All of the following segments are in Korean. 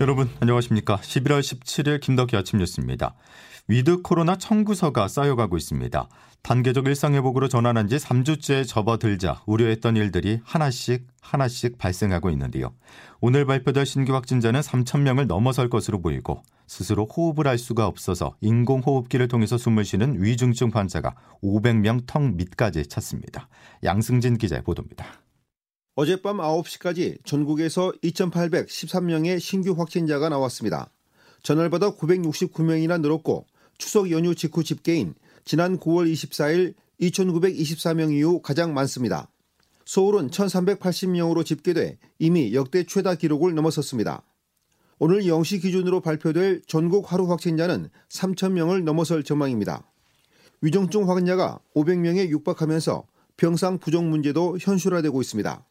여러분 안녕하십니까? 11월 17일 김덕기 아침 뉴스입니다. 위드 코로나 청구서가 쌓여가고 있습니다. 단계적 일상회복으로 전환한 지 3주째 접어들자 우려했던 일들이 하나씩 하나씩 발생하고 있는데요. 오늘 발표될 신규 확진자는 3,000명을 넘어설 것으로 보이고 스스로 호흡을 할 수가 없어서 인공호흡기를 통해서 숨을 쉬는 위중증 환자가 500명 턱 밑까지 찼습니다. 양승진 기자의 보도입니다. 어젯밤 9시까지 전국에서 2,813명의 신규 확진자가 나왔습니다. 전날보다 969명이나 늘었고 추석 연휴 직후 집계인 지난 9월 24일 2,924명 이후 가장 많습니다. 서울은 1,380명으로 집계돼 이미 역대 최다 기록을 넘어섰습니다. 오늘 0시 기준으로 발표될 전국 하루 확진자는 3,000명을 넘어설 전망입니다. 위중증 확진자가 500명에 육박하면서 병상 부족 문제도 현실화되고 있습니다.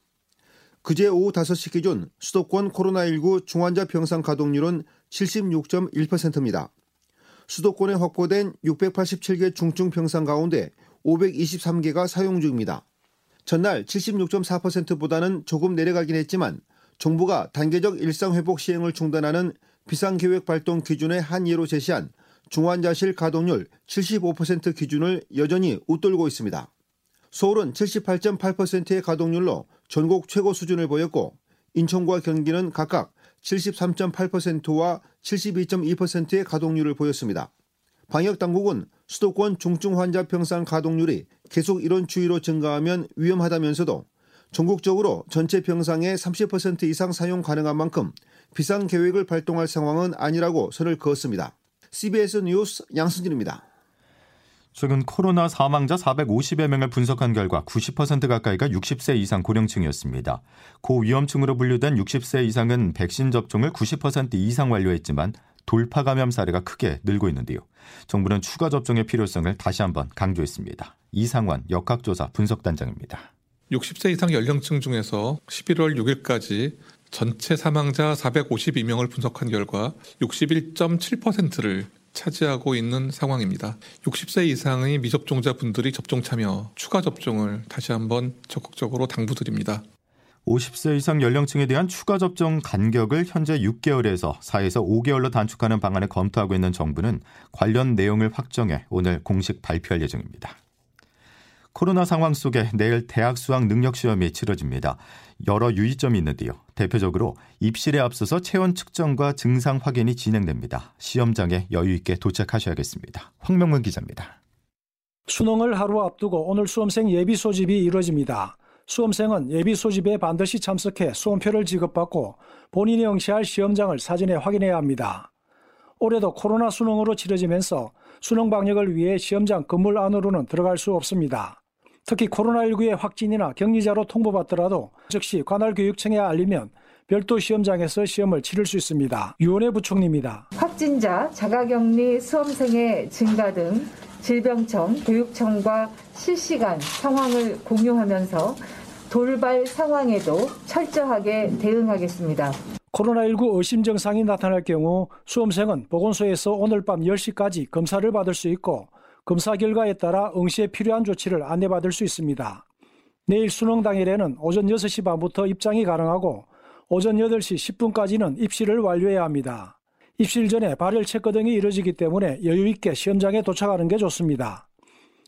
그제 오후 5시 기준 수도권 코로나19 중환자 병상 가동률은 76.1%입니다. 수도권에 확보된 687개 중증 병상 가운데 523개가 사용 중입니다. 전날 76.4%보다는 조금 내려가긴 했지만 정부가 단계적 일상 회복 시행을 중단하는 비상계획 발동 기준의 한 예로 제시한 중환자실 가동률 75% 기준을 여전히 웃돌고 있습니다. 서울은 78.8%의 가동률로 전국 최고 수준을 보였고 인천과 경기는 각각 73.8%와 72.2%의 가동률을 보였습니다. 방역 당국은 수도권 중증 환자 병상 가동률이 계속 이런 추이로 증가하면 위험하다면서도 전국적으로 전체 병상의 30% 이상 사용 가능한 만큼 비상 계획을 발동할 상황은 아니라고 선을 그었습니다. CBS 뉴스 양승진입니다. 최근 코로나 사망자 450여 명을 분석한 결과 90% 가까이가 60세 이상 고령층이었습니다. 고위험층으로 분류된 60세 이상은 백신 접종을 90% 이상 완료했지만 돌파 감염 사례가 크게 늘고 있는데요. 정부는 추가 접종의 필요성을 다시 한번 강조했습니다. 이상환 역학조사 분석단장입니다. 60세 이상 연령층 중에서 11월 6일까지 전체 사망자 452명을 분석한 결과 61.7%를 차지하고 있는 상황입니다. 60세 이상의 미접종자 분들이 접종 참여, 추가 접종을 다시 한번 적극적으로 당부드립니다. 50세 이상 연령층에 대한 추가 접종 간격을 현재 6개월에서 4에서 5개월로 단축하는 방안을 검토하고 있는 정부는 관련 내용을 확정해 오늘 공식 발표할 예정입니다. 코로나 상황 속에 내일 대학 수학 능력 시험이 치러집니다. 여러 유의점이 있는데요. 대표적으로 입실에 앞서서 체온 측정과 증상 확인이 진행됩니다. 시험장에 여유 있게 도착하셔야겠습니다. 황명문 기자입니다. 수능을 하루 앞두고 오늘 수험생 예비 소집이 이루어집니다. 수험생은 예비 소집에 반드시 참석해 수험표를 지급받고 본인이 응시할 시험장을 사전에 확인해야 합니다. 올해도 코로나 수능으로 치러지면서 수능 방역을 위해 시험장 건물 안으로는 들어갈 수 없습니다. 특히 코로나19의 확진이나 격리자로 통보받더라도 즉시 관할 교육청에 알리면 별도 시험장에서 시험을 치를 수 있습니다. 유원혜 부총리입니다. 확진자, 자가격리 수험생의 증가 등 질병청, 교육청과 실시간 상황을 공유하면서 돌발 상황에도 철저하게 대응하겠습니다. 코로나19 의심 증상이 나타날 경우 수험생은 보건소에서 오늘 밤 10시까지 검사를 받을 수 있고 검사 결과에 따라 응시에 필요한 조치를 안내받을 수 있습니다. 내일 수능 당일에는 오전 6시 반부터 입장이 가능하고 오전 8시 10분까지는 입시를 완료해야 합니다. 입실 전에 발열 체크 등이 이루어지기 때문에 여유 있게 시험장에 도착하는 게 좋습니다.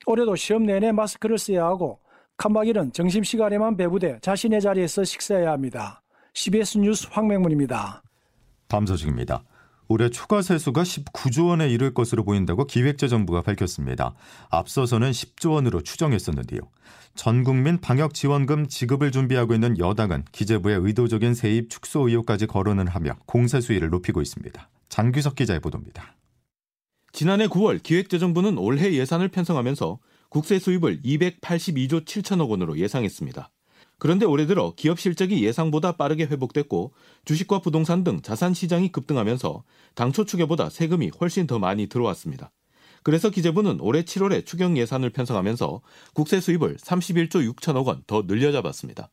올해도 시험 내내 마스크를 써야 하고 칸막이는 점심시간에만 배부돼 자신의 자리에서 식사해야 합니다. CBS 뉴스 황맹문입니다. 소식입니다. 올해 추가 세수가 19조 원에 이를 것으로 보인다고 기획재정부가 밝혔습니다. 앞서서는 10조 원으로 추정했었는데요. 전 국민 방역 지원금 지급을 준비하고 있는 여당은 기재부의 의도적인 세입 축소 의혹까지 거론을 하며 공세 수위를 높이고 있습니다. 장규석 기자의 보도입니다. 지난해 9월 기획재정부는 올해 예산을 편성하면서 국세 수입을 282조 7천억 원으로 예상했습니다. 그런데 올해 들어 기업 실적이 예상보다 빠르게 회복됐고 주식과 부동산 등 자산 시장이 급등하면서 당초 추계보다 세금이 훨씬 더 많이 들어왔습니다. 그래서 기재부는 올해 7월에 추경 예산을 편성하면서 국세 수입을 31조 6천억 원 더 늘려잡았습니다.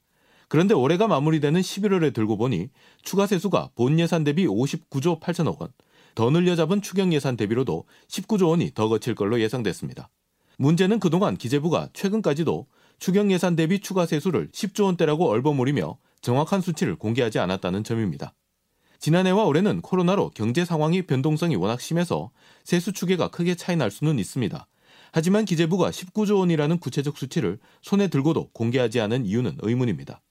그런데 올해가 마무리되는 11월에 들고 보니 추가 세수가 본 예산 대비 59조 8천억 원, 더 늘려 잡은 추경 예산 대비로도 19조 원이 더 거칠 걸로 예상됐습니다. 문제는 그동안 기재부가 최근까지도 추경 예산 대비 추가 세수를 10조 원대라고 얼버무리며 정확한 수치를 공개하지 않았다는 점입니다. 지난해와 올해는 코로나로 경제 상황이 변동성이 워낙 심해서 세수 추계가 크게 차이 날 수는 있습니다. 하지만 기재부가 19조 원이라는 구체적 수치를 손에 들고도 공개하지 않은 이유는 의문입니다.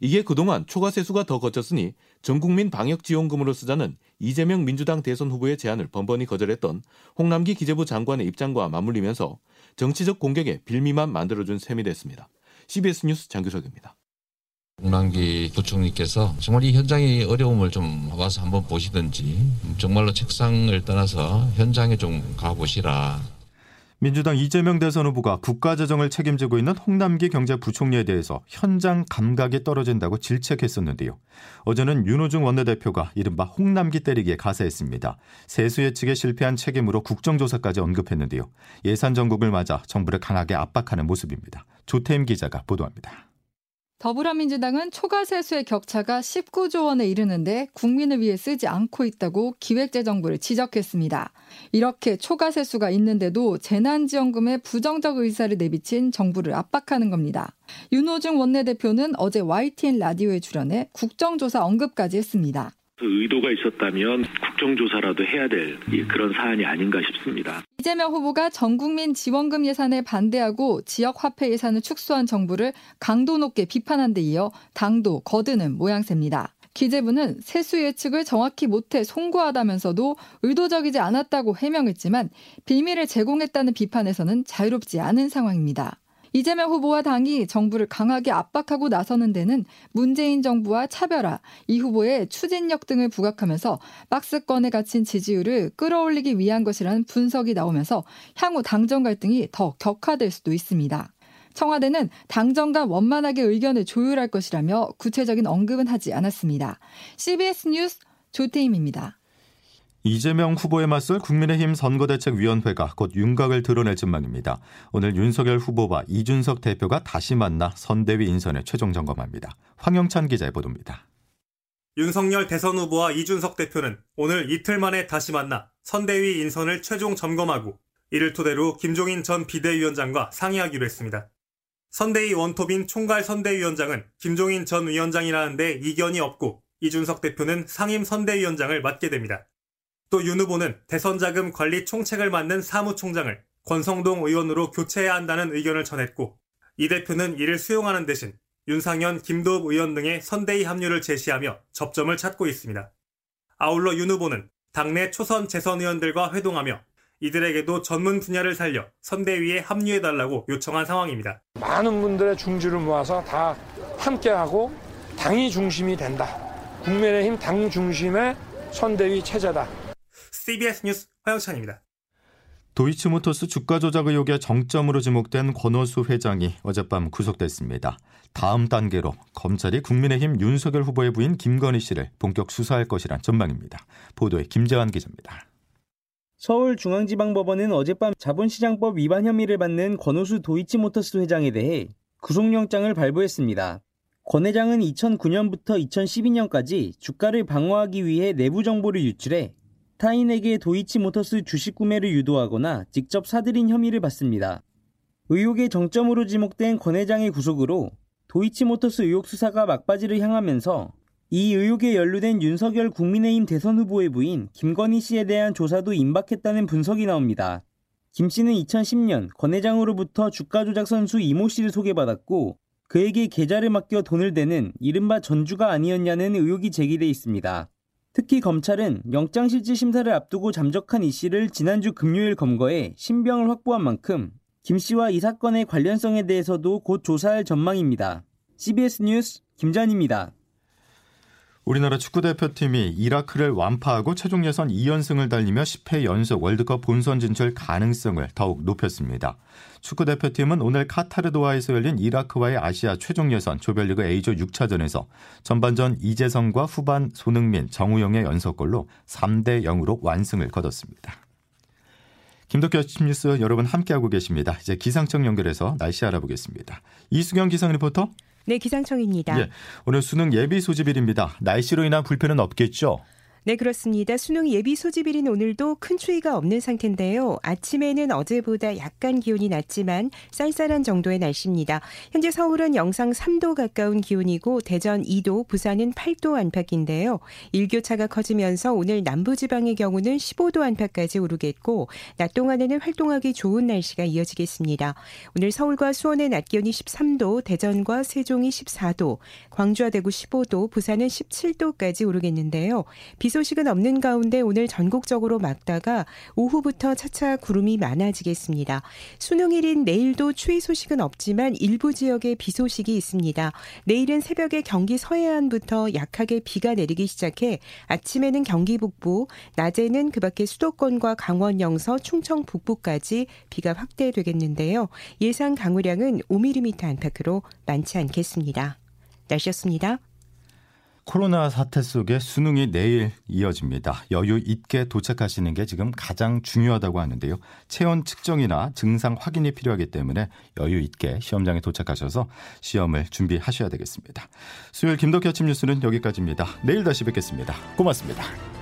이게 그동안 초과 세수가 더 거쳤으니 전 국민 방역 지원금으로 쓰자는 이재명 민주당 대선 후보의 제안을 번번이 거절했던 홍남기 기재부 장관의 입장과 맞물리면서 정치적 공격에 빌미만 만들어준 셈이 됐습니다. CBS 뉴스 장규석입니다. 홍남기 부총리께서 정말 이 현장의 어려움을 좀 와서 한번 보시든지 정말로 책상을 떠나서 현장에 좀 가보시라. 민주당 이재명 대선 후보가 국가재정을 책임지고 있는 홍남기 경제부총리에 대해서 현장 감각이 떨어진다고 질책했었는데요. 어제는 윤호중 원내대표가 이른바 홍남기 때리기에 가세했습니다. 세수 예측에 실패한 책임으로 국정조사까지 언급했는데요. 예산 전국을 맞아 정부를 강하게 압박하는 모습입니다. 조태임 기자가 보도합니다. 더불어민주당은 초과 세수의 격차가 19조 원에 이르는데 국민을 위해 쓰지 않고 있다고 기획재정부를 지적했습니다. 이렇게 초과 세수가 있는데도 재난지원금에 부정적 의사를 내비친 정부를 압박하는 겁니다. 윤호중 원내대표는 어제 YTN 라디오에 출연해 국정조사 언급까지 했습니다. 그 의도가 있었다면 국정조사라도 해야 될 그런 사안이 아닌가 싶습니다. 이재명 후보가 전국민 지원금 예산에 반대하고 지역 화폐 예산을 축소한 정부를 강도 높게 비판한 데 이어 당도 거드는 모양새입니다. 기재부는 세수 예측을 정확히 못해 송구하다면서도 의도적이지 않았다고 해명했지만 빌미를 제공했다는 비판에서는 자유롭지 않은 상황입니다. 이재명 후보와 당이 정부를 강하게 압박하고 나서는 데는 문재인 정부와 차별화, 이 후보의 추진력 등을 부각하면서 박스권에 갇힌 지지율을 끌어올리기 위한 것이라는 분석이 나오면서 향후 당정 갈등이 더 격화될 수도 있습니다. 청와대는 당정간 원만하게 의견을 조율할 것이라며 구체적인 언급은 하지 않았습니다. CBS 뉴스 조태임입니다. 이재명 후보에 맞설 국민의힘 선거대책위원회가 곧 윤곽을 드러낼 전망입니다. 오늘 윤석열 후보와 이준석 대표가 다시 만나 선대위 인선에 최종 점검합니다. 황영찬 기자의 보도입니다. 윤석열 대선 후보와 이준석 대표는 오늘 이틀 만에 다시 만나 선대위 인선을 최종 점검하고 이를 토대로 김종인 전 비대위원장과 상의하기로 했습니다. 선대위 원톱인 총괄 선대위원장은 김종인 전 위원장이라는데 이견이 없고 이준석 대표는 상임 선대위원장을 맡게 됩니다. 또 윤 후보는 대선 자금 관리 총책을 맡는 사무총장을 권성동 의원으로 교체해야 한다는 의견을 전했고 이 대표는 이를 수용하는 대신 윤상현, 김도읍 의원 등의 선대위 합류를 제시하며 접점을 찾고 있습니다. 아울러 윤 후보는 당내 초선 재선 의원들과 회동하며 이들에게도 전문 분야를 살려 선대위에 합류해달라고 요청한 상황입니다. 많은 분들의 중지를 모아서 다 함께하고 당이 중심이 된다. 국민의힘 당 중심의 선대위 체제다. CBS 뉴스 화영찬입니다. 도이치모터스 주가 조작 의혹의 정점으로 지목된 권오수 회장이 어젯밤 구속됐습니다. 다음 단계로 검찰이 국민의힘 윤석열 후보의 부인 김건희 씨를 본격 수사할 것이란 전망입니다. 보도에 김재환 기자입니다. 서울중앙지방법원은 어젯밤 자본시장법 위반 혐의를 받는 권오수 도이치모터스 회장에 대해 구속영장을 발부했습니다. 권 회장은 2009년부터 2012년까지 주가를 방어하기 위해 내부 정보를 유출해 타인에게 도이치모터스 주식 구매를 유도하거나 직접 사들인 혐의를 받습니다. 의혹의 정점으로 지목된 권 회장의 구속으로 도이치모터스 의혹 수사가 막바지를 향하면서 이 의혹에 연루된 윤석열 국민의힘 대선 후보의 부인 김건희 씨에 대한 조사도 임박했다는 분석이 나옵니다. 김 씨는 2010년 권 회장으로부터 주가 조작 선수 이모 씨를 소개받았고 그에게 계좌를 맡겨 돈을 대는 이른바 전주가 아니었냐는 의혹이 제기돼 있습니다. 특히 검찰은 영장실질 심사를 앞두고 잠적한 이 씨를 지난주 금요일 검거해 신병을 확보한 만큼 김 씨와 이 사건의 관련성에 대해서도 곧 조사할 전망입니다. CBS 뉴스 김잔입니다. 우리나라 축구대표팀이 이라크를 완파하고 최종 예선 2연승을 달리며 10회 연속 월드컵 본선 진출 가능성을 더욱 높였습니다. 축구대표팀은 오늘 카타르 도하에서 열린 이라크와의 아시아 최종 예선 조별리그 A조 6차전에서 전반전 이재성과 후반 손흥민, 정우영의 연속골로 3대 0으로 완승을 거뒀습니다. 김덕기 아침 뉴스 여러분 함께하고 계십니다. 이제 기상청 연결해서 날씨 알아보겠습니다. 이수경 기상 리포터. 네, 기상청입니다. 예, 오늘 수능 예비 소집일입니다. 날씨로 인한 불편은 없겠죠? 네, 그렇습니다. 수능 예비 소집일인 오늘도 큰 추위가 없는 상태인데요. 아침에는 어제보다 약간 기온이 낮지만 쌀쌀한 정도의 날씨입니다. 현재 서울은 영상 3도 가까운 기온이고 대전 2도, 부산은 8도 안팎인데요. 일교차가 커지면서 오늘 남부지방의 경우는 15도 안팎까지 오르겠고 낮 동안에는 활동하기 좋은 날씨가 이어지겠습니다. 오늘 서울과 수원의 낮 기온이 13도, 대전과 세종이 14도, 광주와 대구 15도, 부산은 17도까지 오르겠는데요. 비 소식은 없는 가운데 오늘 전국적으로 막다가 오후부터 차차 구름이 많아지겠습니다. 수능일인 내일도 추위 소식은 없지만 일부 지역에 비 소식이 있습니다. 내일은 새벽에 경기 서해안부터 약하게 비가 내리기 시작해 아침에는 경기 북부, 낮에는 그 밖에 수도권과 강원 영서, 충청 북부까지 비가 확대되겠는데요. 예상 강우량은 5mm 안팎으로 많지 않겠습니다. 날씨였습니다. 코로나 사태 속에 수능이 내일 이어집니다. 여유 있게 도착하시는 게 지금 가장 중요하다고 하는데요. 체온 측정이나 증상 확인이 필요하기 때문에 여유 있게 시험장에 도착하셔서 시험을 준비하셔야 되겠습니다. 수요일 김덕희 아침 뉴스는 여기까지입니다. 내일 다시 뵙겠습니다. 고맙습니다.